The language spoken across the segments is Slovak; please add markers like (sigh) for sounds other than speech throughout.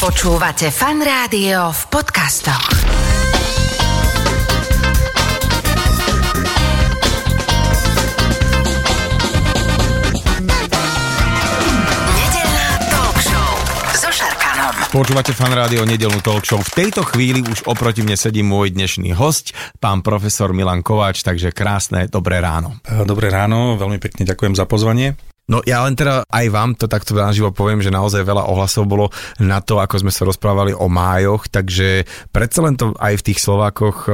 Počúvate fan rádio v podcastoch. Počúvate fan rádio nedelnú talk show. V tejto chvíli už oproti mne sedí môj dnešný host, pán profesor Milan Kováč, takže krásne, dobré ráno. Dobré ráno, veľmi pekne ďakujem za pozvanie. No ja len teda aj vám to takto naživo poviem, že naozaj veľa ohlasov bolo na to, ako sme sa rozprávali o májoch, takže predsa len to aj v tých Slovákoch e,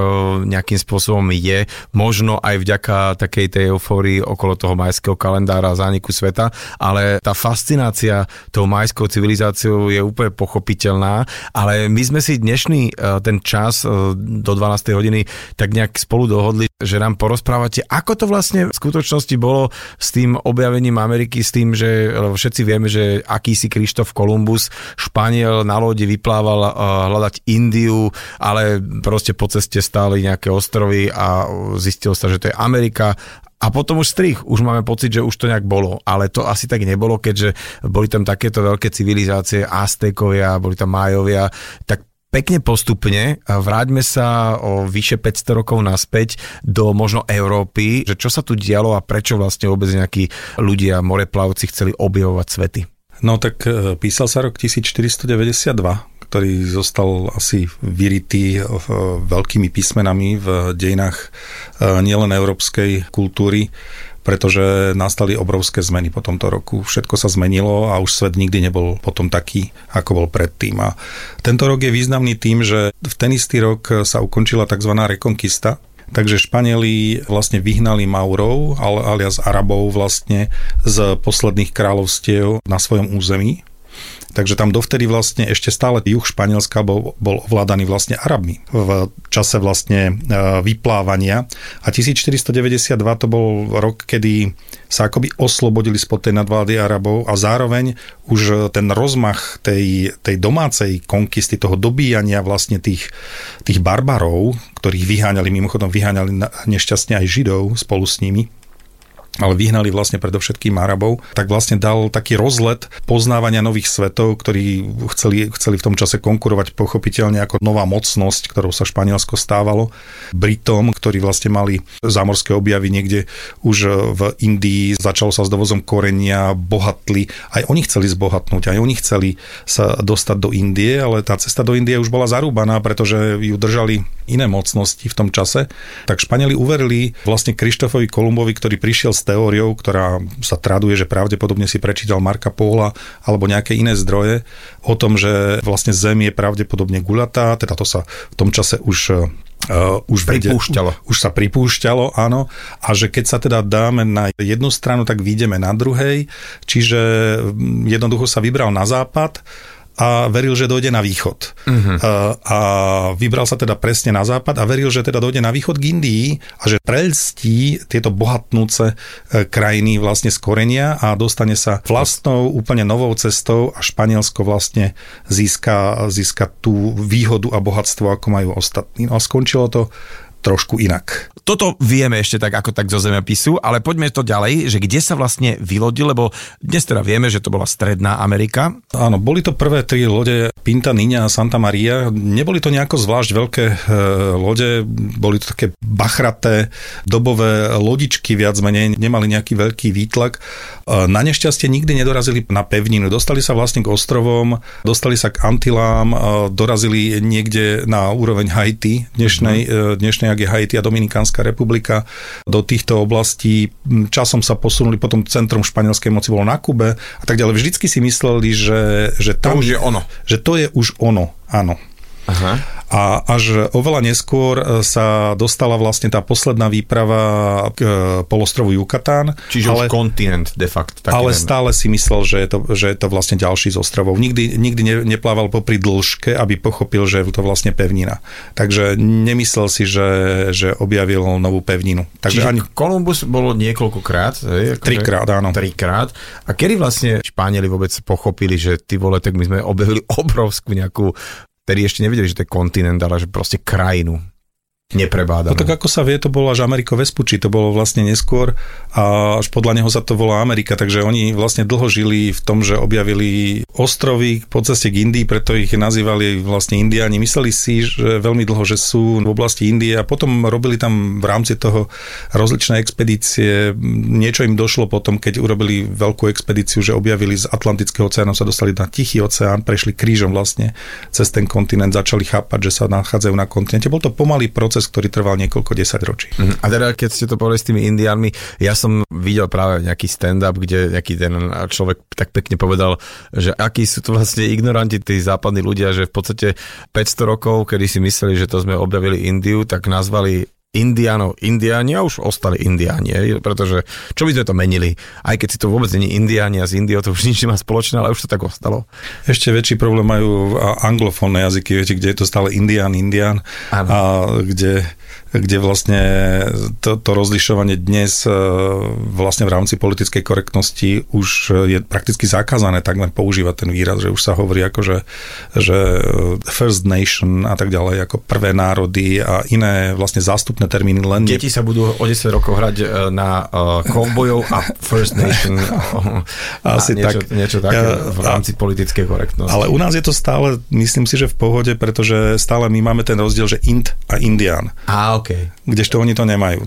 nejakým spôsobom je, možno aj vďaka takej tej eufórii okolo toho majského kalendára zániku sveta, ale tá fascinácia tou majskou civilizáciou je úplne pochopiteľná, ale my sme si dnešný e, ten čas e, do 12. hodiny tak nejak spolu dohodli, že nám porozprávate, ako to vlastne v skutočnosti bolo s tým objavením Ameriky Ameriky s tým, že všetci vieme, že akýsi Krištof Kolumbus, Španiel na lodi vyplával uh, hľadať Indiu, ale proste po ceste stáli nejaké ostrovy a zistilo sa, že to je Amerika. A potom už strich, už máme pocit, že už to nejak bolo, ale to asi tak nebolo, keďže boli tam takéto veľké civilizácie, Aztékovia, boli tam Májovia, tak pekne postupne vráťme sa o vyše 500 rokov naspäť do možno Európy, že čo sa tu dialo a prečo vlastne vôbec nejakí ľudia, moreplavci chceli objavovať svety. No tak e, písal sa rok 1492, ktorý zostal asi vyritý e, veľkými písmenami v dejinách e, nielen európskej kultúry pretože nastali obrovské zmeny po tomto roku. Všetko sa zmenilo a už svet nikdy nebol potom taký, ako bol predtým. A tento rok je významný tým, že v ten istý rok sa ukončila tzv. rekonkista, Takže Španieli vlastne vyhnali Maurov, alias Arabov vlastne z posledných kráľovstiev na svojom území Takže tam dovtedy vlastne ešte stále juh Španielska bol, bol ovládaný vlastne Arabmi v čase vlastne e, vyplávania. A 1492 to bol rok, kedy sa akoby oslobodili spod tej nadvlády Arabov a zároveň už ten rozmach tej, tej domácej konkisty, toho dobíjania vlastne tých, tých barbarov, ktorých vyháňali, mimochodom vyháňali nešťastne aj Židov spolu s nimi, ale vyhnali vlastne predovšetkým Arabov, tak vlastne dal taký rozlet poznávania nových svetov, ktorí chceli, chceli v tom čase konkurovať pochopiteľne ako nová mocnosť, ktorou sa Španielsko stávalo. Britom, ktorí vlastne mali zámorské objavy niekde už v Indii, začalo sa s dovozom korenia, bohatli, aj oni chceli zbohatnúť, aj oni chceli sa dostať do Indie, ale tá cesta do Indie už bola zarúbaná, pretože ju držali iné mocnosti v tom čase. Tak Španieli uverili vlastne Krištofovi Kolumbovi, ktorý prišiel s teóriou, ktorá sa traduje, že pravdepodobne si prečítal Marka Póla alebo nejaké iné zdroje o tom, že vlastne Zem je pravdepodobne gulatá, teda to sa v tom čase už Uh, už pripúšťalo. Vede, už sa pripúšťalo, áno. A že keď sa teda dáme na jednu stranu, tak vyjdeme na druhej. Čiže jednoducho sa vybral na západ a veril, že dojde na východ. Uh-huh. A vybral sa teda presne na západ a veril, že teda dojde na východ k Indii a že prelstí tieto bohatnúce e, krajiny vlastne z korenia a dostane sa vlastnou úplne novou cestou a Španielsko vlastne získa, získa tú výhodu a bohatstvo, ako majú ostatní. No a skončilo to trošku inak. Toto vieme ešte tak ako tak zo zemepisu, ale poďme to ďalej, že kde sa vlastne vylodil, lebo dnes teda vieme, že to bola Stredná Amerika. Áno, boli to prvé tri lode Pinta, Niña a Santa Maria. Neboli to nejako zvlášť veľké e, lode, boli to také bachraté, dobové lodičky viac menej, nemali nejaký veľký výtlak. E, na nešťastie nikdy nedorazili na pevninu, dostali sa vlastne k ostrovom, dostali sa k Antilám, e, dorazili niekde na úroveň Haiti, dnešnej, mm. dnešnej jak je Haiti a Dominikánska republika. Do týchto oblastí časom sa posunuli, potom centrum španielskej moci bolo na Kube a tak ďalej. Vždycky si mysleli, že, že tam... To už je ono. Že to je už ono, áno. Aha. A až oveľa neskôr e, sa dostala vlastne tá posledná výprava k e, polostrovu Yucatán. Čiže ale, už kontinent de facto. Ale neviem. stále si myslel, že je, to, že je to vlastne ďalší z ostrovov. Nikdy, nikdy ne, neplával popri dĺžke, aby pochopil, že je to vlastne pevnina. Takže nemyslel si, že, že objavil novú pevninu. Takže Čiže ani... Kolumbus bolo niekoľkokrát. Akože trikrát, áno. Trikrát. A kedy vlastne Španieli vôbec pochopili, že ty vole, tak my sme objavili (laughs) obrovskú nejakú ktorí ešte nevedeli, že to je kontinent, ale že proste krajinu. Neprebádané. No tak ako sa vie, to bolo až Ameriko Vespucci, to bolo vlastne neskôr a až podľa neho sa to volá Amerika, takže oni vlastne dlho žili v tom, že objavili ostrovy po ceste k Indii, preto ich nazývali vlastne Indiáni. Mysleli si, že veľmi dlho, že sú v oblasti Indie a potom robili tam v rámci toho rozličné expedície. Niečo im došlo potom, keď urobili veľkú expedíciu, že objavili z Atlantického oceánu, sa dostali na Tichý oceán, prešli krížom vlastne cez ten kontinent, začali chápať, že sa nachádzajú na kontinente. Bol to pomalý proces, ktorý trval niekoľko desať ročí. Mhm. A teda, keď ste to povedali s tými indiánmi, ja som videl práve nejaký stand-up, kde nejaký ten človek tak pekne povedal, že akí sú to vlastne ignoranti tí západní ľudia, že v podstate 500 rokov, kedy si mysleli, že to sme objavili Indiu, tak nazvali Indiánov Indiáni a už ostali Indiáni, pretože čo by sme to menili? Aj keď si to vôbec není Indiáni a z Indiou to už nič nemá spoločné, ale už to tak ostalo. Ešte väčší problém majú anglofónne jazyky, viete, kde je to stále Indián, Indián a kde kde vlastne to, to rozlišovanie dnes e, vlastne v rámci politickej korektnosti už je prakticky zakázané takmer používať ten výraz, že už sa hovorí ako, že, že First Nation a tak ďalej, ako prvé národy a iné vlastne zástupné termíny len... Deti sa budú o 10 rokov hrať e, na kovbojov a First Nation (laughs) Asi niečo, tak. niečo také v rámci politickej korektnosti. Ale u nás je to stále, myslím si, že v pohode, pretože stále my máme ten rozdiel, že Int a Indian. A, OK. Kdežto oni to nemajú.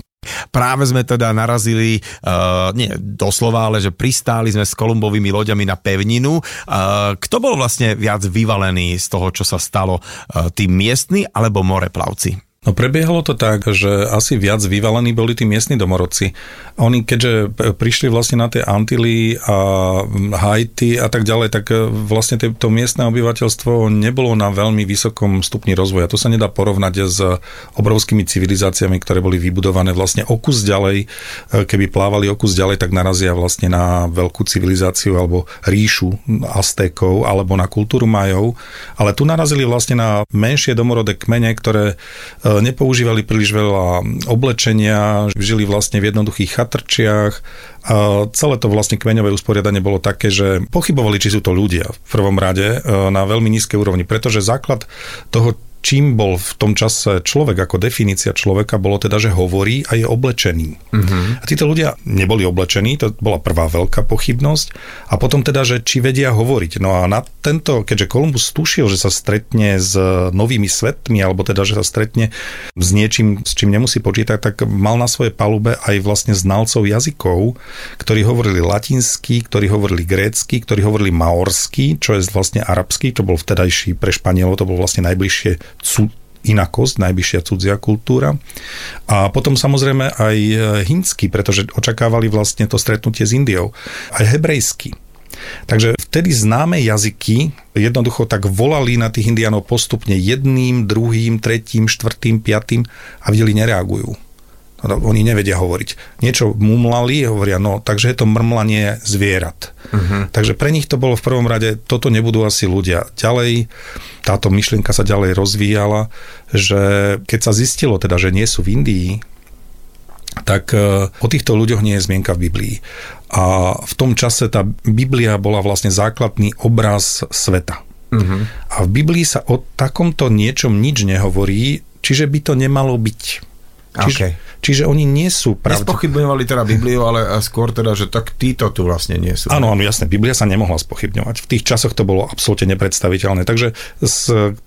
Práve sme teda narazili, uh, nie doslova, ale že pristáli sme s Kolumbovými loďami na pevninu. Uh, kto bol vlastne viac vyvalený z toho, čo sa stalo? Uh, tí miestni alebo moreplavci? No prebiehalo to tak, že asi viac vyvalení boli tí miestni domorodci. Oni keďže prišli vlastne na tie Antily a Haiti a tak ďalej, tak e, vlastne to miestne obyvateľstvo nebolo na veľmi vysokom stupni rozvoja. To sa nedá porovnať s obrovskými civilizáciami, ktoré boli vybudované vlastne o kus ďalej. E, keby plávali o kus ďalej, tak narazia vlastne na veľkú civilizáciu alebo ríšu Aztékov alebo na kultúru Majov. Ale tu narazili vlastne na menšie domorodé kmene, ktoré e, nepoužívali príliš veľa oblečenia, žili vlastne v jednoduchých chatrčiach. A celé to vlastne kmeňové usporiadanie bolo také, že pochybovali, či sú to ľudia v prvom rade e, na veľmi nízkej úrovni, pretože základ toho, čím bol v tom čase človek ako definícia človeka, bolo teda, že hovorí a je oblečený. Uh-huh. A títo ľudia neboli oblečení, to bola prvá veľká pochybnosť. A potom teda, že či vedia hovoriť. No a na tento, keďže Kolumbus tušil, že sa stretne s novými svetmi, alebo teda, že sa stretne s niečím, s čím nemusí počítať, tak mal na svojej palube aj vlastne znalcov jazykov, ktorí hovorili latinsky, ktorí hovorili grécky, ktorí hovorili maorsky, čo je vlastne arabský, to bol vtedajší pre Španielov, to bol vlastne najbližšie cu, inakosť, najbližšia cudzia kultúra. A potom samozrejme aj e, hindsky, pretože očakávali vlastne to stretnutie s Indiou. Aj hebrejsky. Takže vtedy známe jazyky jednoducho tak volali na tých indianov postupne jedným, druhým, tretím, štvrtým, piatým a videli, nereagujú. No, oni nevedia hovoriť. Niečo mumlali, hovoria, no, takže je to mrmlanie zvierat. Uh-huh. Takže pre nich to bolo v prvom rade, toto nebudú asi ľudia. Ďalej, táto myšlienka sa ďalej rozvíjala, že keď sa zistilo teda, že nie sú v Indii, tak e, o týchto ľuďoch nie je zmienka v Biblii. A v tom čase tá Biblia bola vlastne základný obraz sveta. Uh-huh. A v Biblii sa o takomto niečom nič nehovorí, čiže by to nemalo byť. Čiže, okay. Čiže oni nie sú pravde... Nespochybňovali teda Bibliu, ale skôr teda, že tak títo tu vlastne nie sú. Áno, áno, jasné, Biblia sa nemohla spochybňovať. V tých časoch to bolo absolútne nepredstaviteľné. Takže z,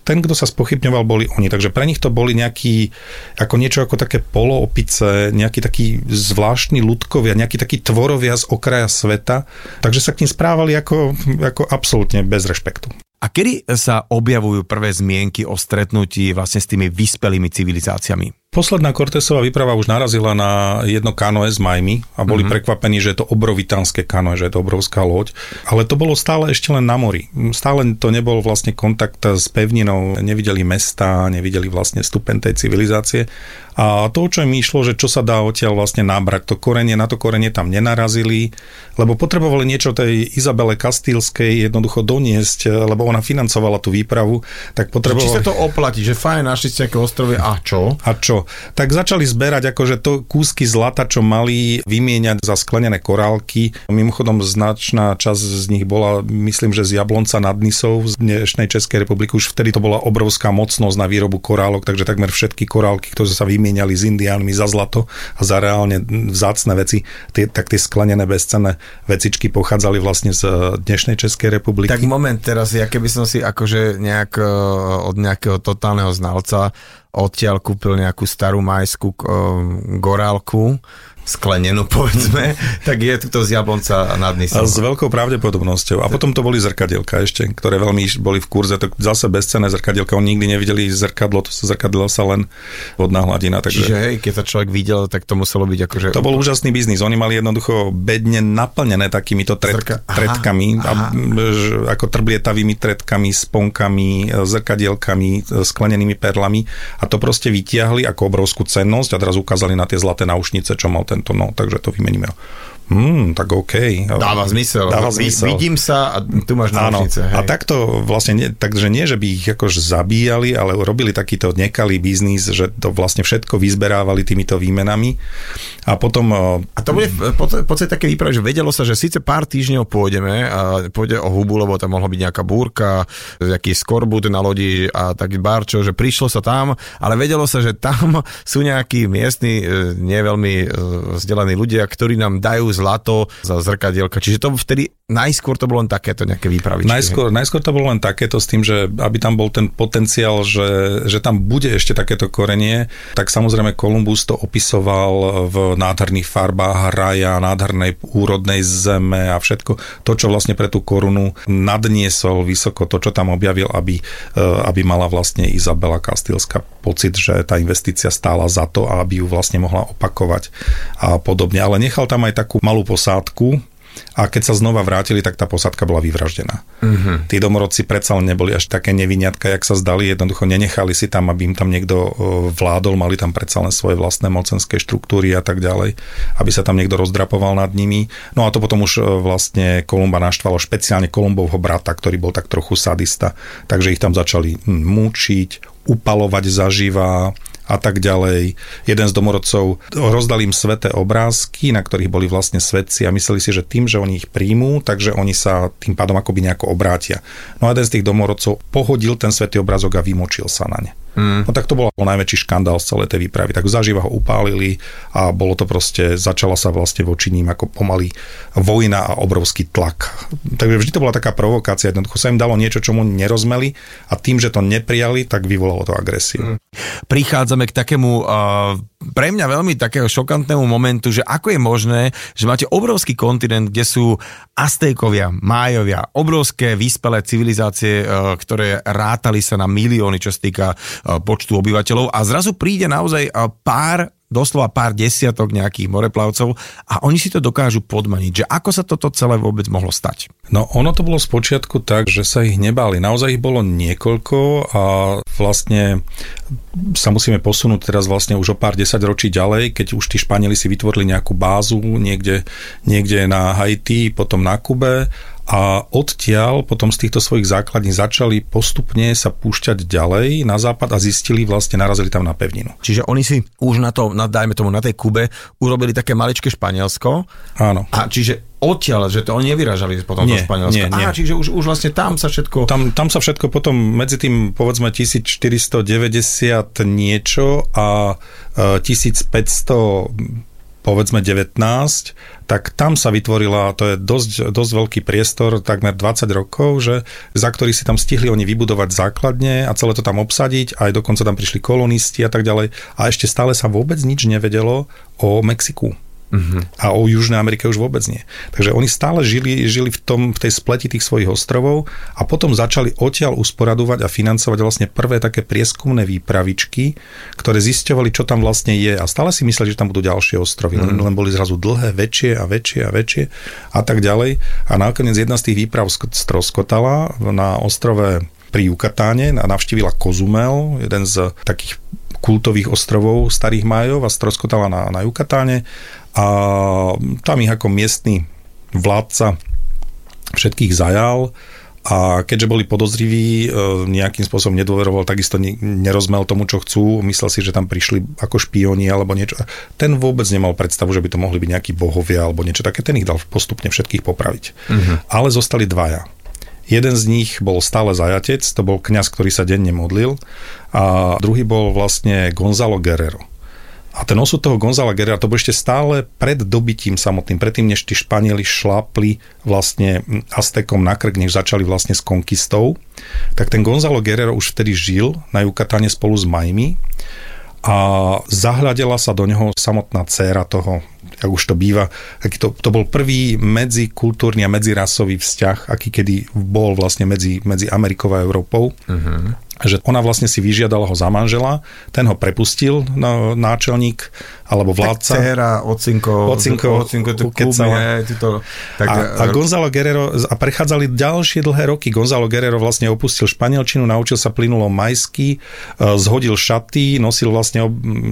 ten, kto sa spochybňoval, boli oni. Takže pre nich to boli nejaký, ako niečo ako také poloopice, nejaký taký zvláštny ľudkovia, nejaký taký tvorovia z okraja sveta. Takže sa k ním správali ako, ako absolútne bez rešpektu. A kedy sa objavujú prvé zmienky o stretnutí vlastne s tými vyspelými civilizáciami? Posledná Cortesová výprava už narazila na jedno kanoe s majmi a boli mm-hmm. prekvapení, že je to obrovitánske kanoe, že je to obrovská loď. Ale to bolo stále ešte len na mori. Stále to nebol vlastne kontakt s pevninou, nevideli mesta, nevideli vlastne stupen tej civilizácie. A to, čo im išlo, že čo sa dá odtiaľ vlastne nabrať, to korenie, na to korenie tam nenarazili, lebo potrebovali niečo tej Izabele Kastílskej jednoducho doniesť, lebo ona financovala tú výpravu, tak potrebovali... Či sa to oplatí, že fajn, našli ste nejaké ostrovy a čo? A čo? Tak začali zberať akože to kúsky zlata, čo mali vymieňať za sklenené korálky. Mimochodom značná časť z nich bola, myslím, že z Jablonca nad Nisou z dnešnej Českej republiky. Už vtedy to bola obrovská mocnosť na výrobu korálok, takže takmer všetky korálky, ktoré sa vymieniali s indiánmi za zlato a za reálne vzácne veci, tie, tak tie sklenené bezcenné vecičky pochádzali vlastne z dnešnej Českej republiky. Tak moment teraz, ja keby som si akože nejak e, od nejakého totálneho znalca odtiaľ kúpil nejakú starú majskú gorálku, sklenenú, (laughs) povedzme, tak je to z Jablonca nad Nisom. A s veľkou pravdepodobnosťou. A potom to boli zrkadielka ešte, ktoré veľmi boli v kurze, to zase bezcenné zrkadielka. Oni nikdy nevideli zrkadlo, to sa zrkadlo sa len vodná hladina. Takže... Čiže hej, keď sa človek videl, tak to muselo byť akože... To bol úžasný biznis. Oni mali jednoducho bedne naplnené takýmito tret, Zrka... aha, tretkami, aha. A, ako trblietavými tretkami, sponkami, zrkadielkami, sklenenými perlami a to proste vytiahli ako obrovskú cennosť a teraz ukázali na tie zlaté náušnice, čo mal tento, no, takže to vymeníme. Hmm, tak OK. Dáva zmysel. Dáva zmysel. Vidím sa a tu máš náušnice. A takto vlastne, nie, takže nie, že by ich akož zabíjali, ale robili takýto nekalý biznis, že to vlastne všetko vyzberávali týmito výmenami a potom... A to bude v podstate také výpravy, že vedelo sa, že síce pár týždňov pôjdeme a pôjde o hubu, lebo tam mohla byť nejaká búrka, nejaký skorbut na lodi a taký barčo, že prišlo sa tam, ale vedelo sa, že tam (laughs) sú nejakí miestni, e, nie veľmi e, vzdelaní ľudia, ktorí nám dajú zlato za zrkadielka. Čiže to vtedy najskôr to bolo len takéto nejaké výpravy. Najskôr, najskôr to bolo len takéto s tým, že aby tam bol ten potenciál, že, že tam bude ešte takéto korenie, tak samozrejme Kolumbus to opisoval v nádherných farbách raja, nádhernej úrodnej zeme a všetko to, čo vlastne pre tú korunu nadniesol vysoko, to, čo tam objavil, aby, eh, aby mala vlastne Izabela Kastilská pocit, že tá investícia stála za to a aby ju vlastne mohla opakovať a podobne. Ale nechal tam aj takú malú posádku, a keď sa znova vrátili, tak tá posádka bola vyvraždená. Mm-hmm. Tí domorodci predsa neboli až také neviniatka, jak sa zdali, jednoducho nenechali si tam, aby im tam niekto vládol, mali tam predsa len svoje vlastné mocenské štruktúry a tak ďalej, aby sa tam niekto rozdrapoval nad nimi. No a to potom už vlastne Kolumba naštvalo špeciálne Kolumbovho brata, ktorý bol tak trochu sadista, takže ich tam začali hm, mučiť, upalovať zaživa, a tak ďalej. Jeden z domorodcov rozdal im sveté obrázky, na ktorých boli vlastne svetci a mysleli si, že tým, že oni ich príjmú, takže oni sa tým pádom akoby nejako obrátia. No a jeden z tých domorodcov pohodil ten svetý obrázok a vymočil sa na ne. Mm. No tak to bol najväčší škandál z celej tej výpravy. Tak zaživa ho upálili a bolo to proste, začala sa vlastne voči ním ako pomaly vojna a obrovský tlak. Takže vždy to bola taká provokácia, jednoducho sa im dalo niečo, čo mu nerozmeli a tým, že to neprijali, tak vyvolalo to agresiu. Mm. Prichádzame k takému uh, pre mňa veľmi takého šokantnému momentu, že ako je možné, že máte obrovský kontinent, kde sú Aztékovia, Májovia, obrovské vyspelé civilizácie, uh, ktoré rátali sa na milióny, čo sa týka Eh, počtu obyvateľov. A zrazu príde naozaj eh, pár doslova pár desiatok nejakých moreplavcov a oni si to dokážu podmaniť. Že ako sa toto celé vôbec mohlo stať? No ono to bolo spočiatku tak, že sa ich nebali. Naozaj ich bolo niekoľko a vlastne sa musíme posunúť teraz vlastne už o pár desať ročí ďalej, keď už tí Španieli si vytvorili nejakú bázu niekde, niekde na Haiti, potom na Kube a odtiaľ potom z týchto svojich základní začali postupne sa púšťať ďalej na západ a zistili, vlastne narazili tam na pevninu. Čiže oni si už na to, na, dajme tomu, na tej Kube urobili také maličké Španielsko. Áno. A čiže odtiaľ, že to oni nevyražali potom nie, do Španielska. Nie, nie. Á, čiže už, už vlastne tam sa všetko... Tam, tam sa všetko potom medzi tým povedzme 1490 niečo a 1500 povedzme 19, tak tam sa vytvorila, to je dosť, dosť veľký priestor, takmer 20 rokov, že, za ktorý si tam stihli oni vybudovať základne a celé to tam obsadiť, aj dokonca tam prišli kolonisti a tak ďalej. A ešte stále sa vôbec nič nevedelo o Mexiku. Uh-huh. A o Južnej Amerike už vôbec nie. Takže oni stále žili, žili v, tom, v tej spleti tých svojich ostrovov a potom začali odtiaľ usporadovať a financovať vlastne prvé také prieskumné výpravičky, ktoré zisťovali, čo tam vlastne je a stále si mysleli, že tam budú ďalšie ostrovy, uh-huh. len, len boli zrazu dlhé, väčšie a väčšie a väčšie a tak ďalej. A nakoniec jedna z tých výprav stroskotala na ostrove pri Jukatáne a navštívila Kozumel, jeden z takých kultových ostrovov starých Majov a stroskotala na, na Jukatáne a tam ich ako miestny vládca všetkých zajal a keďže boli podozriví, e, nejakým spôsobom nedôveroval, takisto nerozmel tomu, čo chcú, myslel si, že tam prišli ako špioni alebo niečo. Ten vôbec nemal predstavu, že by to mohli byť nejakí bohovia alebo niečo také, ten ich dal postupne všetkých popraviť. Uh-huh. Ale zostali dvaja. Jeden z nich bol stále zajatec, to bol kňaz, ktorý sa denne modlil a druhý bol vlastne Gonzalo Guerrero. A ten osud toho Gonzala Guerrera, to bol ešte stále pred dobytím samotným, predtým, než tí Španieli šlápli vlastne Aztekom na krk, než začali vlastne s konkistou, tak ten Gonzalo Guerrero už vtedy žil na Jukatane spolu s Majmi a zahľadela sa do neho samotná dcéra toho, jak už to býva, aký to, to bol prvý medzikultúrny a medzirasový vzťah, aký kedy bol vlastne medzi, medzi Amerikou a Európou. Uh-huh že ona vlastne si vyžiadala ho za manžela, ten ho prepustil, no, náčelník alebo vládca. Tak dcera, ocinko, ocinko, ocinko to tak, a, a Gonzalo Guerrero, a prechádzali ďalšie dlhé roky. Gonzalo Guerrero vlastne opustil španielčinu, naučil sa plynulo majsky, e, zhodil šaty, nosil vlastne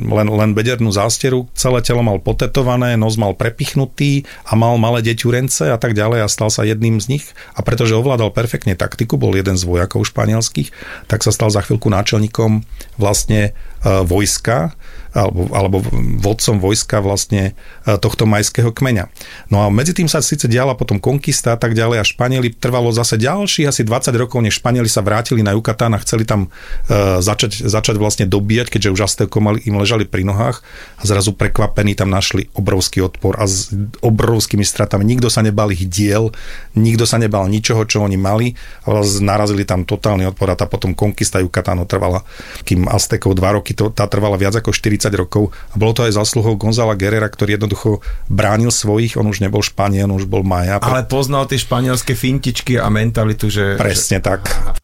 len, len bedernú zásteru, celé telo mal potetované, nos mal prepichnutý a mal malé deťurence a tak ďalej a stal sa jedným z nich. A pretože ovládal perfektne taktiku, bol jeden z vojakov španielských, tak sa stal za chvíľku náčelníkom vlastne e, vojska alebo, alebo vodcom vojska vlastne e, tohto majského kmeňa. No a medzi tým sa síce diala potom konkista a tak ďalej a Španieli trvalo zase ďalších asi 20 rokov, než Španieli sa vrátili na Jukatán a chceli tam uh, začať, začať vlastne dobíjať, keďže už Aztékom im ležali pri nohách a zrazu prekvapení tam našli obrovský odpor a s obrovskými stratami. Nikto sa nebal ich diel, nikto sa nebal ničoho, čo oni mali a narazili tam totálny odpor a tá potom konkista Jukatánu trvala, kým Aztekov dva roky, to, tá trvala viac ako 4 40 rokov a bolo to aj zásluhou Gonzala Guerrera, ktorý jednoducho bránil svojich, on už nebol Španiel, on už bol Maja. Ale poznal tie španielské fintičky a mentalitu, že... Presne že... tak.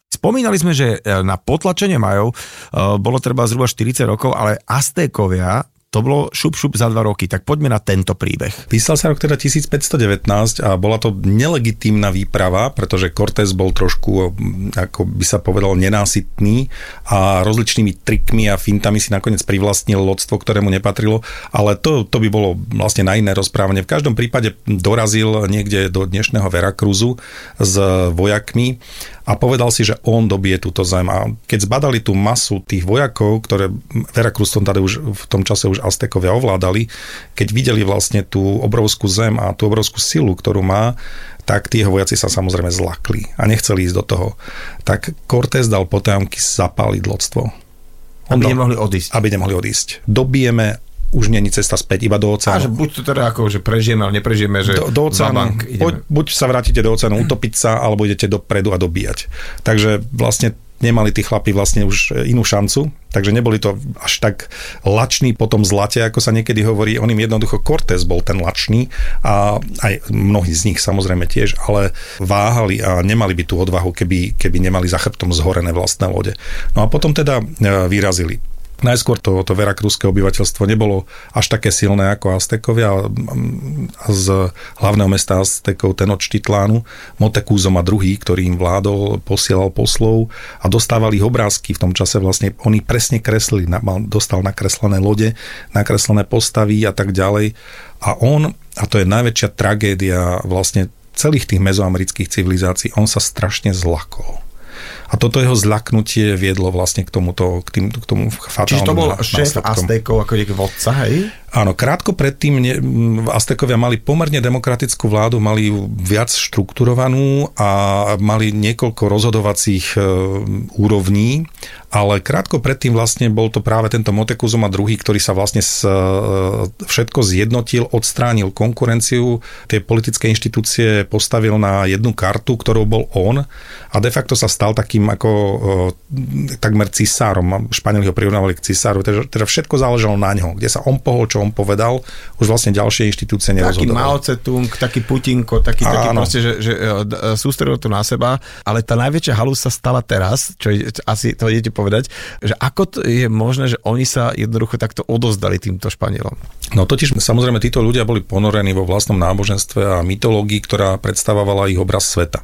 Spomínali sme, že e, na potlačenie Majov e, bolo treba zhruba 40 rokov, ale Aztékovia to bolo šup šup za dva roky, tak poďme na tento príbeh. Písal sa rok teda 1519 a bola to nelegitímna výprava, pretože Cortés bol trošku, ako by sa povedal, nenásytný a rozličnými trikmi a fintami si nakoniec privlastnil lodstvo, ktorému nepatrilo, ale to, to by bolo vlastne na iné rozprávanie. V každom prípade dorazil niekde do dnešného Veracruzu s vojakmi a povedal si, že on dobije túto zem. A keď zbadali tú masu tých vojakov, ktoré Veracruz tady už v tom čase už Aztekovia ovládali, keď videli vlastne tú obrovskú zem a tú obrovskú silu, ktorú má, tak tí vojaci sa samozrejme zlakli a nechceli ísť do toho. Tak Cortés dal potajomky zapáliť lodstvo. On aby dal, nemohli odísť. Aby nemohli odísť. Dobijeme už není cesta späť, iba do oceánu. A že buď to teda ako, že prežijeme, ale neprežijeme, že do, do oceánu, buď, buď sa vrátite do oceánu utopiť sa, alebo idete dopredu a dobíjať. Takže vlastne nemali tí chlapi vlastne už inú šancu, takže neboli to až tak lační po tom zlate, ako sa niekedy hovorí. On im jednoducho Cortés bol ten lačný a aj mnohí z nich samozrejme tiež, ale váhali a nemali by tú odvahu, keby, keby nemali za chrbtom zhorené vlastné lode. No a potom teda e, vyrazili. Najskôr to, to verakruské obyvateľstvo nebolo až také silné ako Aztekovia. Z hlavného mesta Aztekov ten od Štitlánu, Motekúzom a druhý, ktorý im vládol, posielal poslov a dostávali ich obrázky. V tom čase vlastne oni presne kreslili, dostal nakreslené lode, nakreslené postavy a tak ďalej. A on, a to je najväčšia tragédia vlastne celých tých mezoamerických civilizácií, on sa strašne zlakol a toto jeho zľaknutie viedlo vlastne k tomuto, k, tým, k tomu fatálnemu Čiže to bol šéf Aztékov ako vodca, hej? Áno, krátko predtým ne, Aztekovia mali pomerne demokratickú vládu, mali viac štrukturovanú a mali niekoľko rozhodovacích e, úrovní, ale krátko predtým vlastne bol to práve tento Motekuzom a druhý, ktorý sa vlastne s, e, všetko zjednotil, odstránil konkurenciu, tie politické inštitúcie postavil na jednu kartu, ktorou bol on a de facto sa stal takým ako e, takmer cisárom. Španieli ho prirovnávali k cisáru, teda, teda všetko záležalo na ňo, kde sa on pohol, čo on povedal, už vlastne ďalšie inštitúcie nerozhodovali. Taký Mao Tse-tung, taký Putinko, taký, taký proste, že, že e, e, sústredil to na seba, ale tá najväčšia halus sa stala teraz, čo asi to idete povedať, že ako to je možné, že oni sa jednoducho takto odozdali týmto Španielom? No totiž samozrejme títo ľudia boli ponorení vo vlastnom náboženstve a mytológii, ktorá predstavovala ich obraz sveta.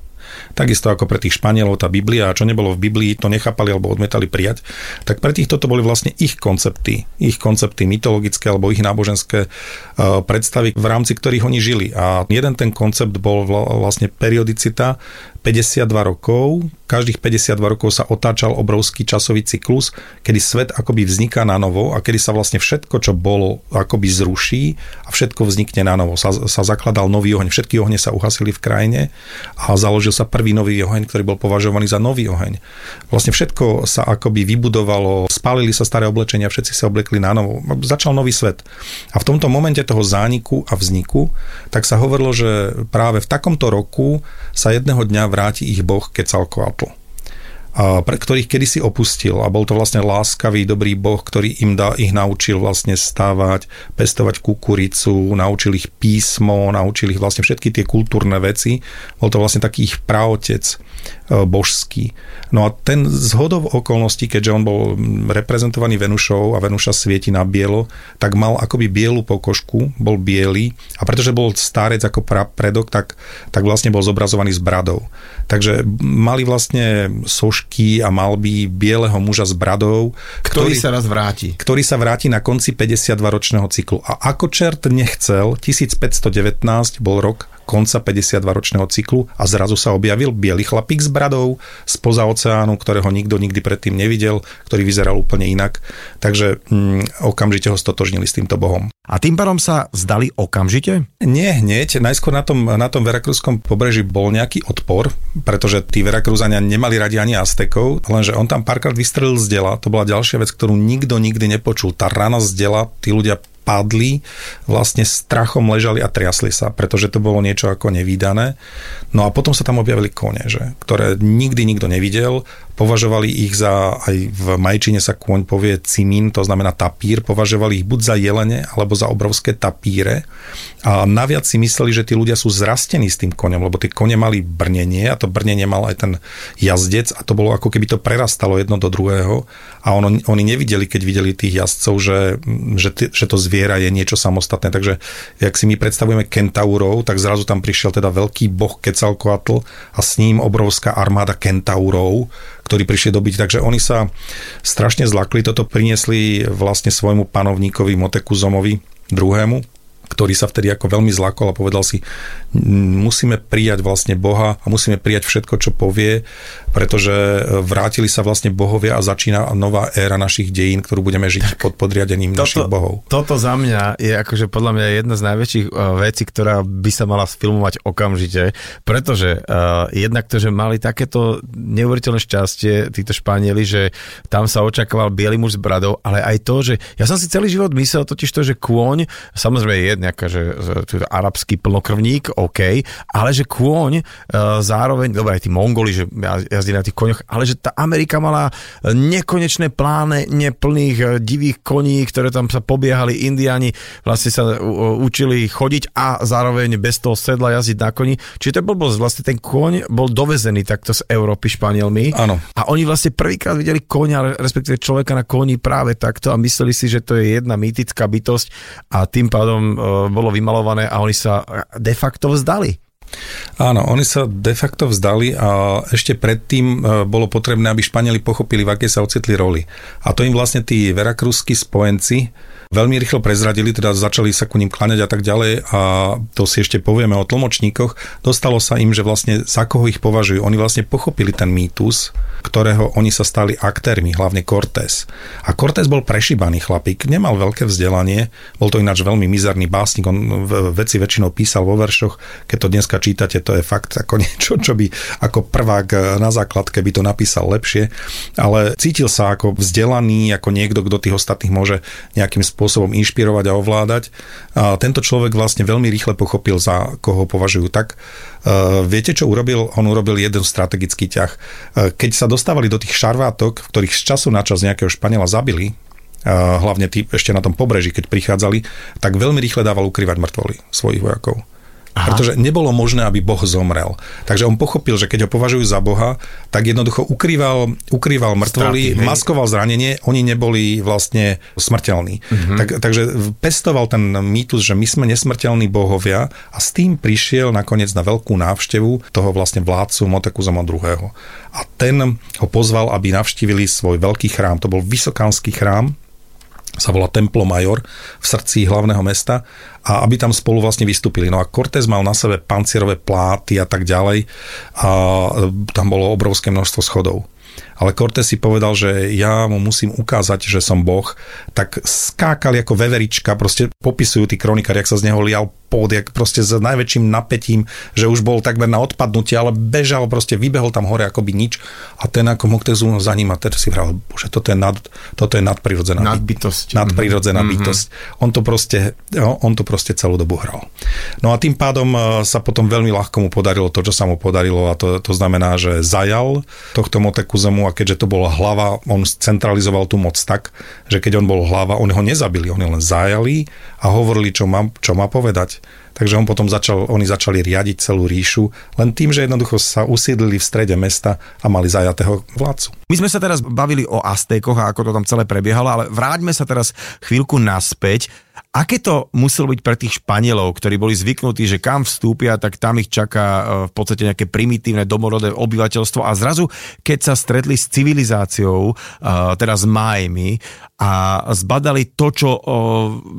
Takisto ako pre tých Španielov tá Biblia, a čo nebolo v Biblii, to nechápali alebo odmetali prijať, tak pre týchto to boli vlastne ich koncepty, ich koncepty mytologické alebo ich náboženské uh, predstavy, v rámci ktorých oni žili. A jeden ten koncept bol vlastne periodicita, 52 rokov, každých 52 rokov sa otáčal obrovský časový cyklus, kedy svet akoby vzniká na novo a kedy sa vlastne všetko, čo bolo, akoby zruší a všetko vznikne na novo. Sa, sa zakladal nový oheň, všetky ohne sa uhasili v krajine a založil sa prvý nový oheň, ktorý bol považovaný za nový oheň. Vlastne všetko sa akoby vybudovalo, spálili sa staré oblečenia, všetci sa oblekli na novo. Začal nový svet. A v tomto momente toho zániku a vzniku, tak sa hovorilo, že práve v takomto roku sa jedného dňa vráti ich boh Quetzalcoatl a pre ktorých kedysi opustil a bol to vlastne láskavý, dobrý boh, ktorý im da, ich naučil vlastne stávať, pestovať kukuricu, naučil ich písmo, naučil ich vlastne všetky tie kultúrne veci. Bol to vlastne taký ich praotec E, božský. No a ten zhodov okolností, keďže on bol reprezentovaný Venušou a Venuša svieti na bielo, tak mal akoby bielu pokožku, bol biely a pretože bol starec ako predok, tak, tak vlastne bol zobrazovaný s bradou. Takže mali vlastne sošky a malby bieleho muža s bradou, ktorý, ktorý sa raz vráti. Ktorý sa vráti na konci 52-ročného cyklu. A ako čert nechcel, 1519 bol rok konca 52-ročného cyklu a zrazu sa objavil biely chlapík s bradou spoza oceánu, ktorého nikto nikdy predtým nevidel, ktorý vyzeral úplne inak. Takže mm, okamžite ho stotožnili s týmto bohom. A tým pádom sa zdali okamžite? Nie hneď. Najskôr na tom, na tom Verakrúskom pobreží bol nejaký odpor, pretože tí Verakrúzania nemali radi ani Aztekov, lenže on tam párkrát vystrelil z dela. To bola ďalšia vec, ktorú nikto nikdy nepočul. Tá rana z dela, tí ľudia padli, vlastne strachom ležali a triasli sa, pretože to bolo niečo ako nevýdané. No a potom sa tam objavili kone, že, ktoré nikdy nikto nevidel, považovali ich za, aj v majčine sa kôň povie cimín, to znamená tapír, považovali ich buď za jelene, alebo za obrovské tapíre a naviac si mysleli, že tí ľudia sú zrastení s tým koňom, lebo tie kone mali brnenie a to brnenie mal aj ten jazdec a to bolo ako keby to prerastalo jedno do druhého a ono, oni nevideli, keď videli tých jazdcov, že, že, že to zviera je niečo samostatné. Takže jak si my predstavujeme kentaurov, tak zrazu tam prišiel teda veľký boh Quetzalcoatl a s ním obrovská armáda kentaurov, ktorí prišli dobiť. Takže oni sa strašne zlakli, toto priniesli vlastne svojmu panovníkovi Motekuzomovi druhému, ktorý sa vtedy ako veľmi zlakol a povedal si, musíme prijať vlastne Boha a musíme prijať všetko, čo povie, pretože vrátili sa vlastne bohovia a začína nová éra našich dejín, ktorú budeme žiť pod podriadením toto, našich bohov. Toto za mňa je akože podľa mňa jedna z najväčších uh, vecí, ktorá by sa mala sfilmovať okamžite, pretože uh, jednak to, že mali takéto neuveriteľné šťastie, títo Španieli, že tam sa očakával biely muž s bradou, ale aj to, že ja som si celý život myslel totiž to, že kôň, samozrejme je nejaká, že, že arabský plnokrvník, OK, ale že kôň uh, zároveň, dobre aj tí Mongoli, že jazdí na tých koňoch, ale že tá Amerika mala nekonečné pláne neplných uh, divých koní, ktoré tam sa pobiehali, indiani vlastne sa učili chodiť a zároveň bez toho sedla jazdiť na koni. Čiže to bol vlastne ten kôň bol dovezený takto z Európy Španielmi. Áno. A oni vlastne prvýkrát videli konia, respektíve človeka na koni práve takto a mysleli si, že to je jedna mýtická bytosť a tým pádom bolo vymalované a oni sa de facto vzdali. Áno, oni sa de facto vzdali a ešte predtým e, bolo potrebné, aby Španieli pochopili, v aké sa ocitli roli. A to im vlastne tí verakruskí spojenci veľmi rýchlo prezradili, teda začali sa ku ním klaňať a tak ďalej a to si ešte povieme o tlmočníkoch. Dostalo sa im, že vlastne za koho ich považujú. Oni vlastne pochopili ten mýtus, ktorého oni sa stali aktérmi, hlavne Cortés. A Cortés bol prešíbaný chlapík, nemal veľké vzdelanie, bol to ináč veľmi mizerný básnik, on veci väčšinou písal vo veršoch, keď to dneska čítate, to je fakt ako (laughs) niečo, čo by ako prvák na základke by to napísal lepšie, ale cítil sa ako vzdelaný, ako niekto, kto tých ostatných môže nejakým spôsobom inšpirovať a ovládať. A tento človek vlastne veľmi rýchle pochopil, za koho považujú tak. Uh, viete, čo urobil? On urobil jeden strategický ťah. Uh, keď sa dostávali do tých šarvátok, v ktorých z času na čas nejakého Španiela zabili, uh, hlavne tí ešte na tom pobreží, keď prichádzali, tak veľmi rýchle dával ukrývať mŕtvoly svojich vojakov. Aha. Pretože nebolo možné, aby Boh zomrel. Takže on pochopil, že keď ho považujú za Boha, tak jednoducho ukrýval, ukrýval mŕtvoly, Straty, maskoval zranenie, oni neboli vlastne smrteľní. Uh-huh. Tak, takže pestoval ten mýtus, že my sme nesmrteľní bohovia a s tým prišiel nakoniec na veľkú návštevu toho vlastne vládcu Motekuzoma II. A ten ho pozval, aby navštívili svoj veľký chrám. To bol vysokánsky chrám, sa volá Templo Major v srdci hlavného mesta a aby tam spolu vlastne vystúpili. No a Cortés mal na sebe pancierové pláty a tak ďalej a tam bolo obrovské množstvo schodov ale Cortés si povedal, že ja mu musím ukázať, že som boh, tak skákali ako veverička, proste popisujú tí kronikári, jak sa z neho lial pod, jak proste s najväčším napätím, že už bol takmer na odpadnutie, ale bežal, proste vybehol tam hore akoby nič a ten ako Moctezuma za ním a teda si vral, bože, toto je, nad, toto je nadprirodzená nadbytosť. Nadprirodzená mm-hmm. bytosť. On to, proste, no, on to proste celú dobu hral. No a tým pádom e, sa potom veľmi ľahko mu podarilo to, čo sa mu podarilo a to, to znamená, že zajal tohto Motekuzemu a keďže to bola hlava, on centralizoval tú moc tak, že keď on bol hlava, oni ho nezabili, oni len zajali a hovorili, čo má, čo má povedať. Takže on potom začal, oni začali riadiť celú ríšu len tým, že jednoducho sa usídlili v strede mesta a mali zajatého vládcu. My sme sa teraz bavili o Aztékoch a ako to tam celé prebiehalo, ale vráťme sa teraz chvíľku naspäť Aké to muselo byť pre tých Španielov, ktorí boli zvyknutí, že kam vstúpia, tak tam ich čaká e, v podstate nejaké primitívne domorodé obyvateľstvo a zrazu, keď sa stretli s civilizáciou, e, teda s Majmi a zbadali to, čo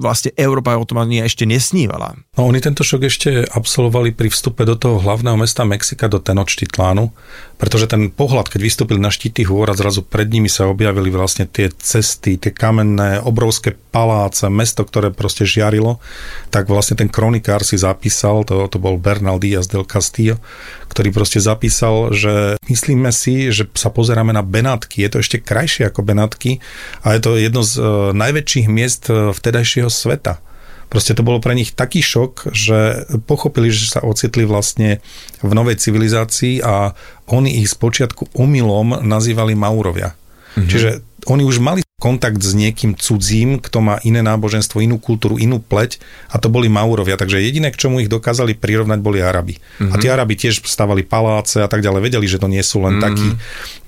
vlastne Európa o tom ani ešte nesnívala. No oni tento šok ešte absolvovali pri vstupe do toho hlavného mesta Mexika, do Tenochtitlánu, pretože ten pohľad, keď vystúpili na štíty hôr a zrazu pred nimi sa objavili vlastne tie cesty, tie kamenné, obrovské paláce, mesto, ktoré proste žiarilo, tak vlastne ten kronikár si zapísal, to, to bol Bernal Díaz del Castillo, ktorý proste zapísal, že myslíme si, že sa pozeráme na Benátky, je to ešte krajšie ako Benátky a je to jedno z uh, najväčších miest uh, vtedajšieho sveta. Proste to bolo pre nich taký šok, že pochopili, že sa ocitli vlastne v novej civilizácii a oni ich spočiatku omylom nazývali Maurovia. Mm-hmm. Čiže oni už mali kontakt s niekým cudzím, kto má iné náboženstvo, inú kultúru, inú pleť a to boli Maurovia. Takže jediné, k čomu ich dokázali prirovnať, boli Arabi. Mm-hmm. A tí Arabi tiež stavali paláce a tak ďalej, vedeli, že to nie sú len mm-hmm. takí.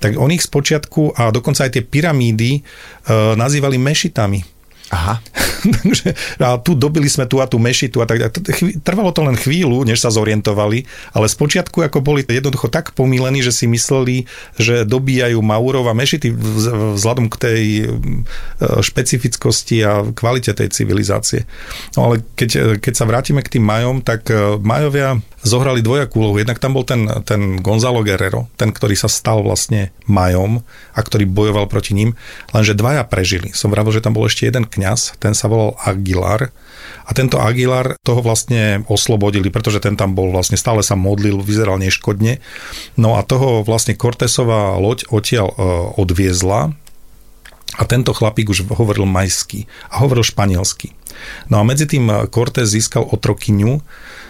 Tak oni ich spočiatku a dokonca aj tie pyramídy e, nazývali mešitami Aha. (laughs) Takže a tu dobili sme tu a tú mešitu a tak Trvalo to len chvíľu, než sa zorientovali, ale spočiatku ako boli jednoducho tak pomílení, že si mysleli, že dobíjajú Maurov a mešity vzhľadom k tej e, špecifickosti a kvalite tej civilizácie. No ale keď, keď sa vrátime k tým Majom, tak e, Majovia zohrali dvojakú úlohu. Jednak tam bol ten, ten Gonzalo Guerrero, ten, ktorý sa stal vlastne majom a ktorý bojoval proti ním, lenže dvaja prežili. Som vravil, že tam bol ešte jeden kňaz, ten sa volal Aguilar a tento Aguilar toho vlastne oslobodili, pretože ten tam bol vlastne stále sa modlil, vyzeral neškodne. No a toho vlastne Cortesová loď odtiaľ e, odviezla a tento chlapík už hovoril majsky a hovoril španielsky. No a medzi tým Cortés získal otrokyňu,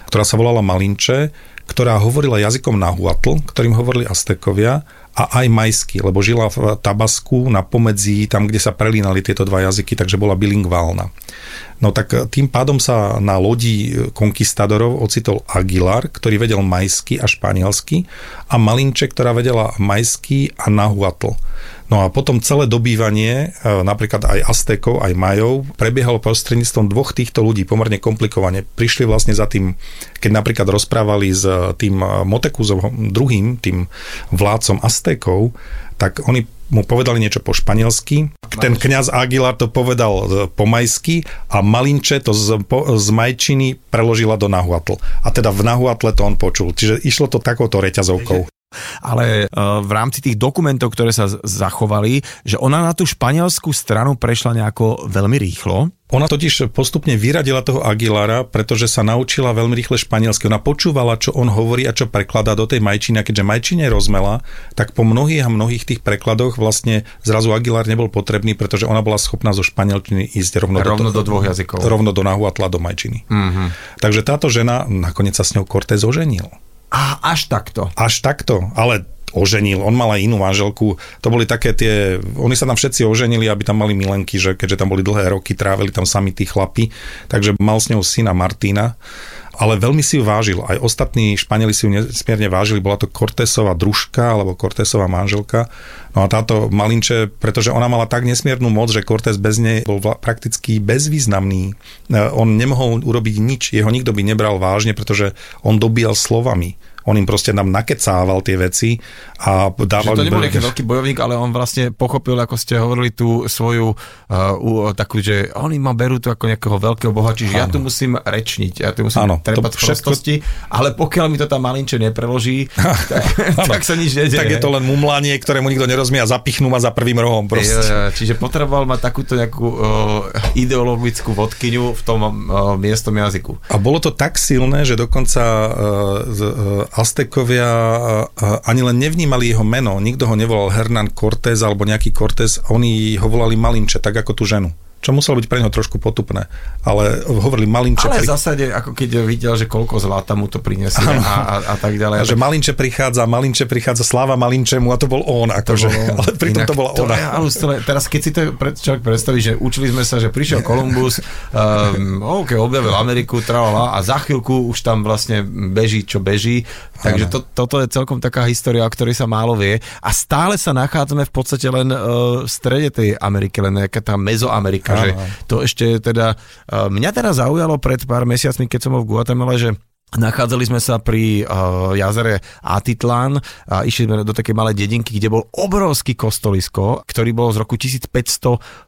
ktorá sa volala Malinče, ktorá hovorila jazykom nahuatl, ktorým hovorili Aztekovia a aj majsky, lebo žila v Tabasku na pomedzi, tam, kde sa prelínali tieto dva jazyky, takže bola bilingválna. No tak tým pádom sa na lodi konkistadorov ocitol Aguilar, ktorý vedel majsky a španielsky a Malinče, ktorá vedela majsky a nahuatl. No a potom celé dobývanie, e, napríklad aj Aztekov, aj Majov, prebiehalo prostredníctvom dvoch týchto ľudí pomerne komplikovane. Prišli vlastne za tým, keď napríklad rozprávali s tým Motekúzom druhým, tým vládcom Aztekov, tak oni mu povedali niečo po španielsky, ten kňaz Aguilar to povedal e, po majsky a Malinče to z, po, z majčiny preložila do Nahuatl. A teda v Nahuatle to on počul. Čiže išlo to takouto reťazovkou ale uh, v rámci tých dokumentov, ktoré sa zachovali, že ona na tú španielskú stranu prešla nejako veľmi rýchlo. Ona totiž postupne vyradila toho Aguilara, pretože sa naučila veľmi rýchle španielsky. Ona počúvala, čo on hovorí a čo prekladá do tej majčiny. A keďže majčine rozmela, tak po mnohých a mnohých tých prekladoch vlastne zrazu Aguilar nebol potrebný, pretože ona bola schopná zo španielčiny ísť rovno, rovno do, do dvoch jazykov. Rovno do Nahuatla, do majčiny. Mm-hmm. Takže táto žena, nakoniec sa s ňou Cortés oženil. A až takto. Až takto, ale oženil, on mal aj inú manželku, to boli také tie, oni sa tam všetci oženili, aby tam mali milenky, že keďže tam boli dlhé roky, trávili tam sami tí chlapi, takže mal s ňou syna Martina, ale veľmi si ju vážil. Aj ostatní Španieli si ju nesmierne vážili. Bola to Cortesová družka alebo Cortesová manželka. No a táto Malinče, pretože ona mala tak nesmiernu moc, že Cortés bez nej bol prakticky bezvýznamný. E, on nemohol urobiť nič. Jeho nikto by nebral vážne, pretože on dobíjal slovami On im proste nám nakecával tie veci a dával... Že to nebol nejaký veľký bojovník, ale on vlastne pochopil, ako ste hovorili, tú svoju uh, takú, že oni ma berú tu ako nejakého veľkého boha, čiže ano. ja tu musím rečniť, ja tu musím ano, trepať v prostosti, ale pokiaľ mi to tam malinče nepreloží, (laughs) tak, tak sa nič nedeje. Tak je to len mumlanie, ktorému nikto nerozumie a zapichnú ma za prvým rohom proste. Je, čiže potreboval mať takúto nejakú uh, ideologickú vodkyňu v tom uh, miestom jazyku. A bolo to tak silné, že dokonca uh, uh, Aztekovia ani len nevnímali jeho meno. Nikto ho nevolal Hernán Cortés alebo nejaký Cortés, oni ho volali Malinče, tak ako tú ženu čo muselo byť pre neho trošku potupné. Ale hovorili Malinče... Ale v zásade, ako keď videl, že koľko zlata mu to prinesie a, a, a tak ďalej. A že Malinče prichádza, Malinče prichádza, sláva Malinčemu a to bol on. Akože, (laughs) ale pritom to bola to ona. Ja, ale teraz keď si to človek predstaví, že učili sme sa, že prišiel Kolumbus, um, OK, objavil Ameriku, tralala a za chvíľku už tam vlastne beží, čo beží. Takže to, toto je celkom taká história, o ktorej sa málo vie. A stále sa nachádzame v podstate len uh, v strede tej Ameriky, len nejaká tá Mezoamerika že to ešte teda... E, mňa teraz zaujalo pred pár mesiacmi, keď som bol v Guatemala, že Nachádzali sme sa pri uh, jazere Atitlán a išli sme do takej malej dedinky, kde bol obrovský kostolisko, ktorý bol z roku 1500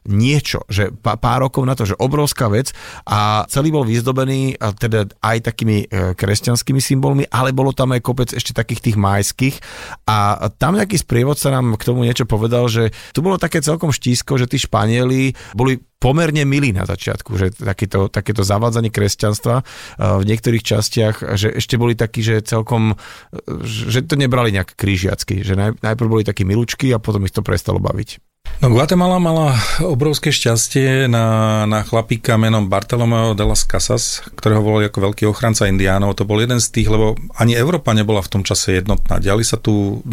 niečo, že pá, pár rokov na to, že obrovská vec a celý bol vyzdobený a teda aj takými uh, kresťanskými symbolmi, ale bolo tam aj kopec ešte takých tých majských a tam nejaký sprievodca nám k tomu niečo povedal, že tu bolo také celkom štísko, že tí Španieli boli pomerne milý na začiatku, že takéto, takéto zavádzanie kresťanstva eh, v niektorých častiach, že ešte boli takí, že celkom, eh, že to nebrali nejak krížiacky, že najprv boli takí milúčky a potom ich to prestalo baviť. No Guatemala mala obrovské šťastie na, na chlapíka menom Bartolomeo de las Casas, ktorého volali ako veľký ochranca indiánov. To bol jeden z tých, lebo ani Európa nebola v tom čase jednotná. Diali sa tu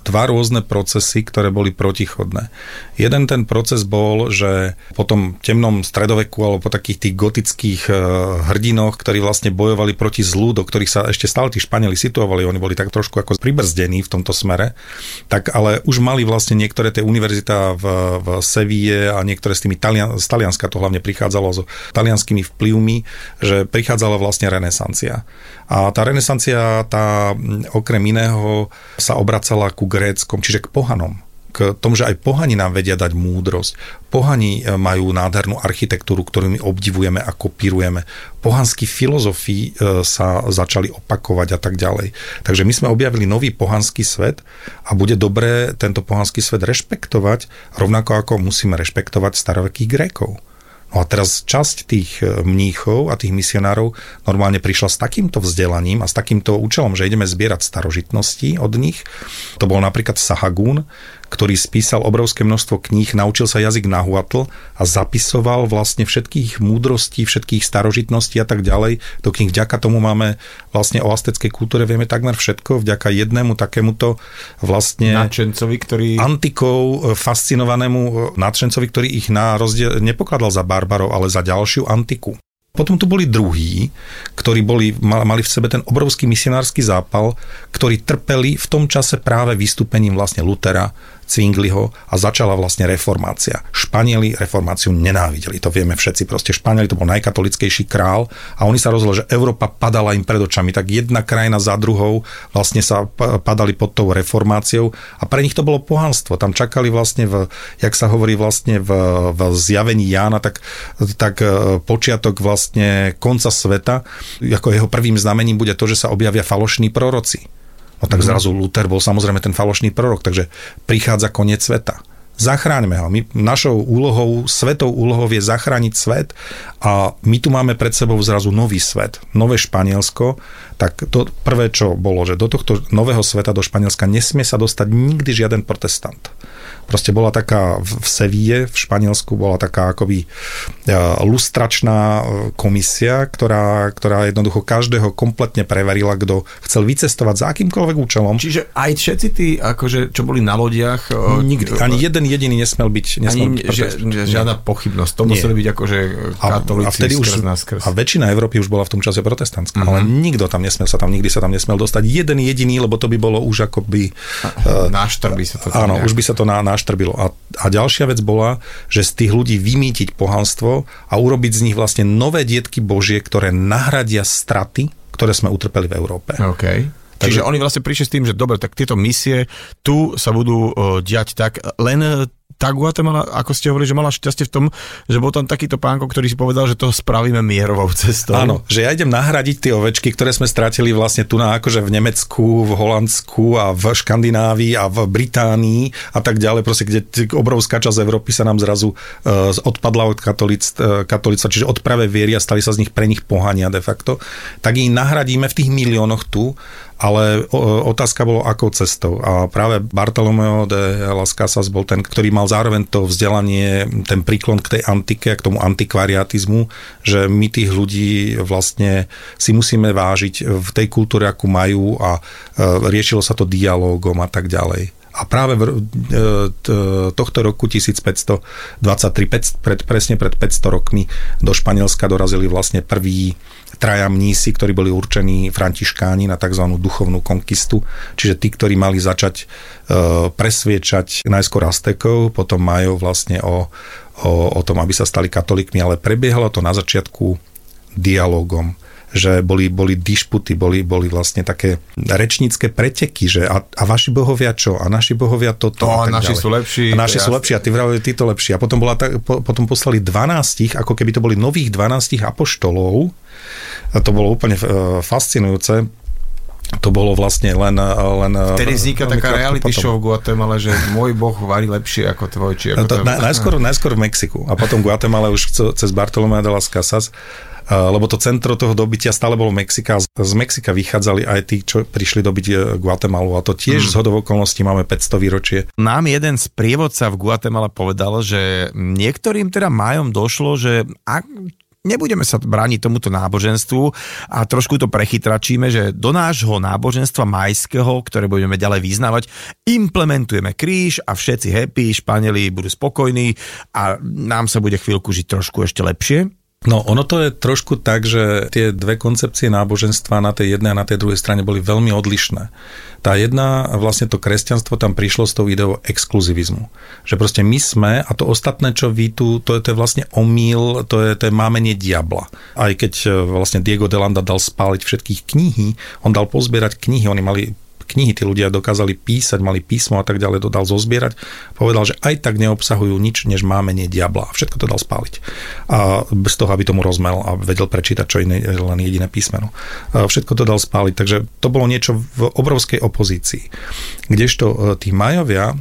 dva rôzne procesy, ktoré boli protichodné. Jeden ten proces bol, že po tom temnom stredoveku alebo po takých tých gotických e, hrdinoch, ktorí vlastne bojovali proti zlu, do ktorých sa ešte stále tí Španieli situovali, oni boli tak trošku ako pribrzdení v tomto smere, tak ale už mali vlastne niektoré tie univerzity v, v Seville a niektoré s tými Talian, z Talianska to hlavne prichádzalo so talianskými vplyvmi, že prichádzala vlastne renesancia. A tá renesancia, tá okrem iného sa obracala ku gréckom, čiže k pohanom k tomu, že aj pohani nám vedia dať múdrosť. Pohani e, majú nádhernú architektúru, ktorú my obdivujeme a kopírujeme. Pohanskí filozofii e, sa začali opakovať a tak ďalej. Takže my sme objavili nový pohanský svet a bude dobré tento pohanský svet rešpektovať, rovnako ako musíme rešpektovať starovekých Grékov. No a teraz časť tých e, mníchov a tých misionárov normálne prišla s takýmto vzdelaním a s takýmto účelom, že ideme zbierať starožitnosti od nich. To bol napríklad Sahagún, ktorý spísal obrovské množstvo kníh, naučil sa jazyk nahuatl a zapisoval vlastne všetkých múdrostí, všetkých starožitností a tak ďalej. Do kníh vďaka tomu máme vlastne o asteckej kultúre vieme takmer všetko, vďaka jednému takémuto vlastne nadšencovi, ktorý... antikou e, fascinovanému e, nadšencovi, ktorý ich na rozdiel nepokladal za barbarov, ale za ďalšiu antiku. Potom tu boli druhí, ktorí boli, mali v sebe ten obrovský misionársky zápal, ktorí trpeli v tom čase práve vystúpením vlastne Lutera, Zwingliho a začala vlastne reformácia. Španieli reformáciu nenávideli, to vieme všetci. Proste Španieli to bol najkatolickejší král a oni sa rozhodli, že Európa padala im pred očami. Tak jedna krajina za druhou vlastne sa padali pod tou reformáciou a pre nich to bolo pohanstvo. Tam čakali vlastne, v, jak sa hovorí vlastne v, v zjavení Jána, tak, tak e, počiatok vlastne konca sveta, ako jeho prvým znamením bude to, že sa objavia falošní proroci No tak mhm. zrazu Luther bol samozrejme ten falošný prorok, takže prichádza koniec sveta. Zachráňme ho. My, našou úlohou, svetou úlohou je zachrániť svet a my tu máme pred sebou zrazu nový svet, nové Španielsko. Tak to prvé, čo bolo, že do tohto nového sveta, do Španielska nesmie sa dostať nikdy žiaden protestant proste bola taká v Seville, v Španielsku bola taká akoby e, lustračná e, komisia, ktorá, ktorá jednoducho každého kompletne preverila, kto chcel vycestovať za akýmkoľvek účelom. Čiže aj všetci tí, akože, čo boli na lodiach... E, Nikdy. Ani jeden jediný nesmel byť... Nesmel ani byť že, že, žiadna pochybnosť. To museli byť akože katolíci a, a vtedy už, skrz A väčšina Európy už bola v tom čase protestantská, uh-huh. ale nikto tam nesmel sa tam, nikdy sa tam nesmel dostať. Jeden jediný, lebo to by bolo už akoby... Uh, by sa to Áno, nejak... už by sa to na, naštrbilo. A, a ďalšia vec bola, že z tých ľudí vymýtiť pohanstvo a urobiť z nich vlastne nové dietky Božie, ktoré nahradia straty, ktoré sme utrpeli v Európe. Okay. Čiže oni vlastne prišli s tým, že dobre, tak tieto misie tu sa budú uh, diať tak, len tá Guatemala, ako ste hovorili, že mala šťastie v tom, že bol tam takýto pánko, ktorý si povedal, že to spravíme mierovou cestou. Áno, že ja idem nahradiť tie ovečky, ktoré sme stratili vlastne tu na akože v Nemecku, v Holandsku a v Škandinávii a v Británii a tak ďalej, proste, kde obrovská časť Európy sa nám zrazu uh, odpadla od katolic, uh, čiže od pravé viery a stali sa z nich pre nich pohania de facto, tak ich nahradíme v tých miliónoch tu ale otázka bolo akou cestou. A práve Bartolomeo de las Casas bol ten, ktorý mal zároveň to vzdelanie, ten príklon k tej antike, k tomu antikvariatizmu, že my tých ľudí vlastne si musíme vážiť v tej kultúre, akú majú a e, riešilo sa to dialogom a tak ďalej. A práve v, e, tohto roku 1523, pred, presne pred 500 rokmi, do Španielska dorazili vlastne prví traja mnísi, ktorí boli určení františkáni na tzv. duchovnú konkistu, čiže tí, ktorí mali začať e, presviečať najskôr Aztekov, potom majú vlastne o, o, o tom, aby sa stali katolíkmi, ale prebiehalo to na začiatku dialogom že boli, boli dišputy, boli, boli vlastne také rečnícke preteky, že a, a vaši bohovia čo? A naši bohovia toto? No, a, a naši ďalej. sú lepší. A naši sú lepší a ty vravili, títo lepší. A potom, bola ta, po, potom poslali 12, ako keby to boli nových 12 apoštolov, a to bolo úplne uh, fascinujúce, to bolo vlastne len... len Vtedy vzniká taká reality potom. show v Guatemala, že môj boh varí lepšie ako tvoj. Či ako to, to... Na, najskôr, najskôr v Mexiku a potom v Guatemala už cez Bartolomé de las Casas lebo to centro toho dobytia stále bolo Mexika. Z Mexika vychádzali aj tí, čo prišli dobiť e, Guatemalu a to tiež hmm. z hodov okolností máme 500 výročie. Nám jeden z prievodca v Guatemala povedal, že niektorým teda majom došlo, že ak nebudeme sa brániť tomuto náboženstvu a trošku to prechytračíme, že do nášho náboženstva majského, ktoré budeme ďalej vyznávať, implementujeme kríž a všetci happy, Španieli budú spokojní a nám sa bude chvíľku žiť trošku ešte lepšie. No ono to je trošku tak, že tie dve koncepcie náboženstva na tej jednej a na tej druhej strane boli veľmi odlišné. Tá jedna, vlastne to kresťanstvo tam prišlo s tou ideou exkluzivizmu. Že proste my sme a to ostatné, čo vy tu, to je, to je vlastne omýl, to je, to je mámenie diabla. Aj keď e, vlastne Diego de Landa dal spáliť všetkých knihy, on dal pozbierať knihy, oni mali knihy tí ľudia dokázali písať, mali písmo a tak ďalej, to dal zozbierať. Povedal, že aj tak neobsahujú nič, než máme nie diabla. Všetko to dal spáliť. A bez toho, aby tomu rozmel a vedel prečítať, čo iné, len jediné písmeno. A všetko to dal spáliť. Takže to bolo niečo v obrovskej opozícii. Kdežto e, tí majovia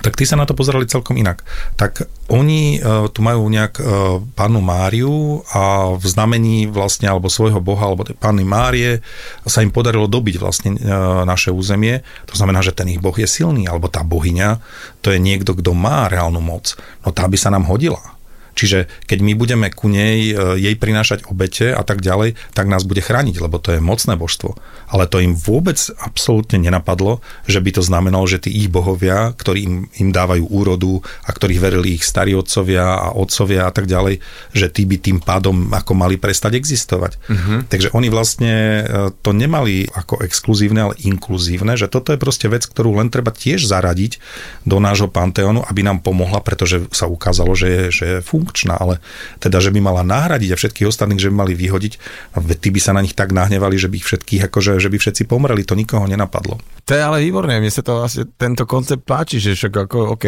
tak tí sa na to pozerali celkom inak. Tak oni uh, tu majú nejak uh, pannu Máriu a v znamení vlastne alebo svojho boha, alebo tej panny Márie sa im podarilo dobiť vlastne uh, naše územie. To znamená, že ten ich boh je silný, alebo tá bohyňa, to je niekto, kto má reálnu moc. No tá by sa nám hodila Čiže keď my budeme ku nej, e, jej prinášať obete a tak ďalej, tak nás bude chrániť, lebo to je mocné božstvo. Ale to im vôbec absolútne nenapadlo, že by to znamenalo, že tí ich bohovia, ktorí im, im dávajú úrodu a ktorých verili ich starí otcovia a otcovia a tak ďalej, že tí by tým pádom ako mali prestať existovať. Uh-huh. Takže oni vlastne e, to nemali ako exkluzívne, ale inkluzívne, že toto je proste vec, ktorú len treba tiež zaradiť do nášho panteónu, aby nám pomohla, pretože sa ukázalo, že je, že je funkčná, ale teda, že by mala nahradiť a všetkých ostatných, že by mali vyhodiť, a ty by sa na nich tak nahnevali, že by ich všetkých, akože, že by všetci pomreli, to nikoho nenapadlo. To je ale výborné, mne sa to asi, tento koncept páči, že však ako, OK,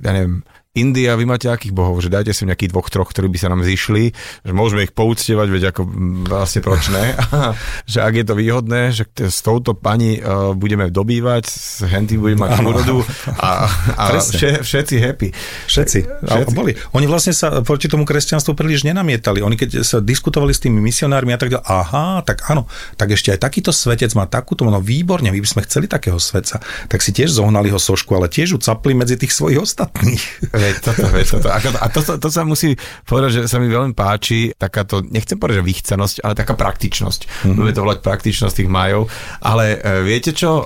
ja neviem, India, vy máte akých bohov? Že dajte si nejakých dvoch, troch, ktorí by sa nám zišli, že môžeme ich poúctievať, veď ako vlastne proč ne? (laughs) že ak je to výhodné, že s touto pani uh, budeme dobývať, s Henty budeme mať úrodu a, a vše, všetci happy. Všetci. všetci. Boli. Oni vlastne sa proti tomu kresťanstvu príliš nenamietali. Oni keď sa diskutovali s tými misionármi a tak ďalej, aha, tak áno, tak ešte aj takýto svetec má takúto, no výborne, my by sme chceli takého svetca. Tak si tiež zohnali ho sošku, ale tiež ju capli medzi tých svojich ostatných. Veď toto, veď toto. A to, to, to sa musí povedať, že sa mi veľmi páči takáto, nechcem povedať, že vychcenosť, ale taká praktičnosť. Mm-hmm. Budeme to volať praktičnosť tých majov. Ale e, viete čo,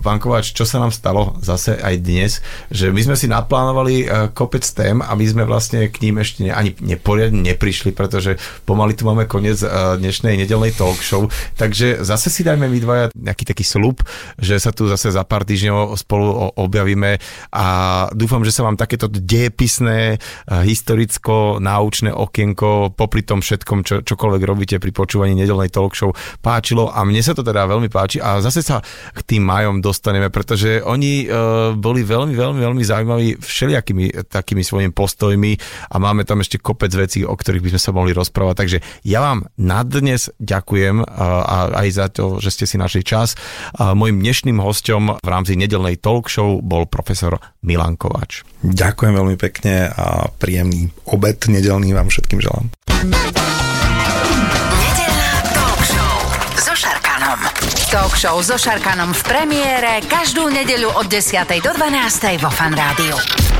pán Kováč, čo sa nám stalo zase aj dnes, že my sme si naplánovali e, kopec tém a my sme vlastne k ním ešte ani neporiadne neprišli, pretože pomaly tu máme koniec e, dnešnej nedelnej talk show. Takže zase si dajme my dvaja nejaký taký slub, že sa tu zase za pár týždňov spolu objavíme a dúfam, že sa vám takéto dejepisné, historicko-náučné okienko, popri tom všetkom, čo, čokoľvek robíte pri počúvaní nedelnej talk show, páčilo a mne sa to teda veľmi páči a zase sa k tým majom dostaneme, pretože oni uh, boli veľmi, veľmi, veľmi zaujímaví všelijakými takými svojimi postojmi a máme tam ešte kopec vecí, o ktorých by sme sa mohli rozprávať. Takže ja vám na dnes ďakujem uh, a aj za to, že ste si našli čas. Uh, mojim dnešným hostom v rámci nedelnej talk show bol profesor Milan Kovač. Ďakujem veľmi pekne a príjemný obed nedelný vám všetkým želám. Nedelná talk show so Šarkanom. V premiére každú nedeľu od 10. do 12. vo Fan Rádiu.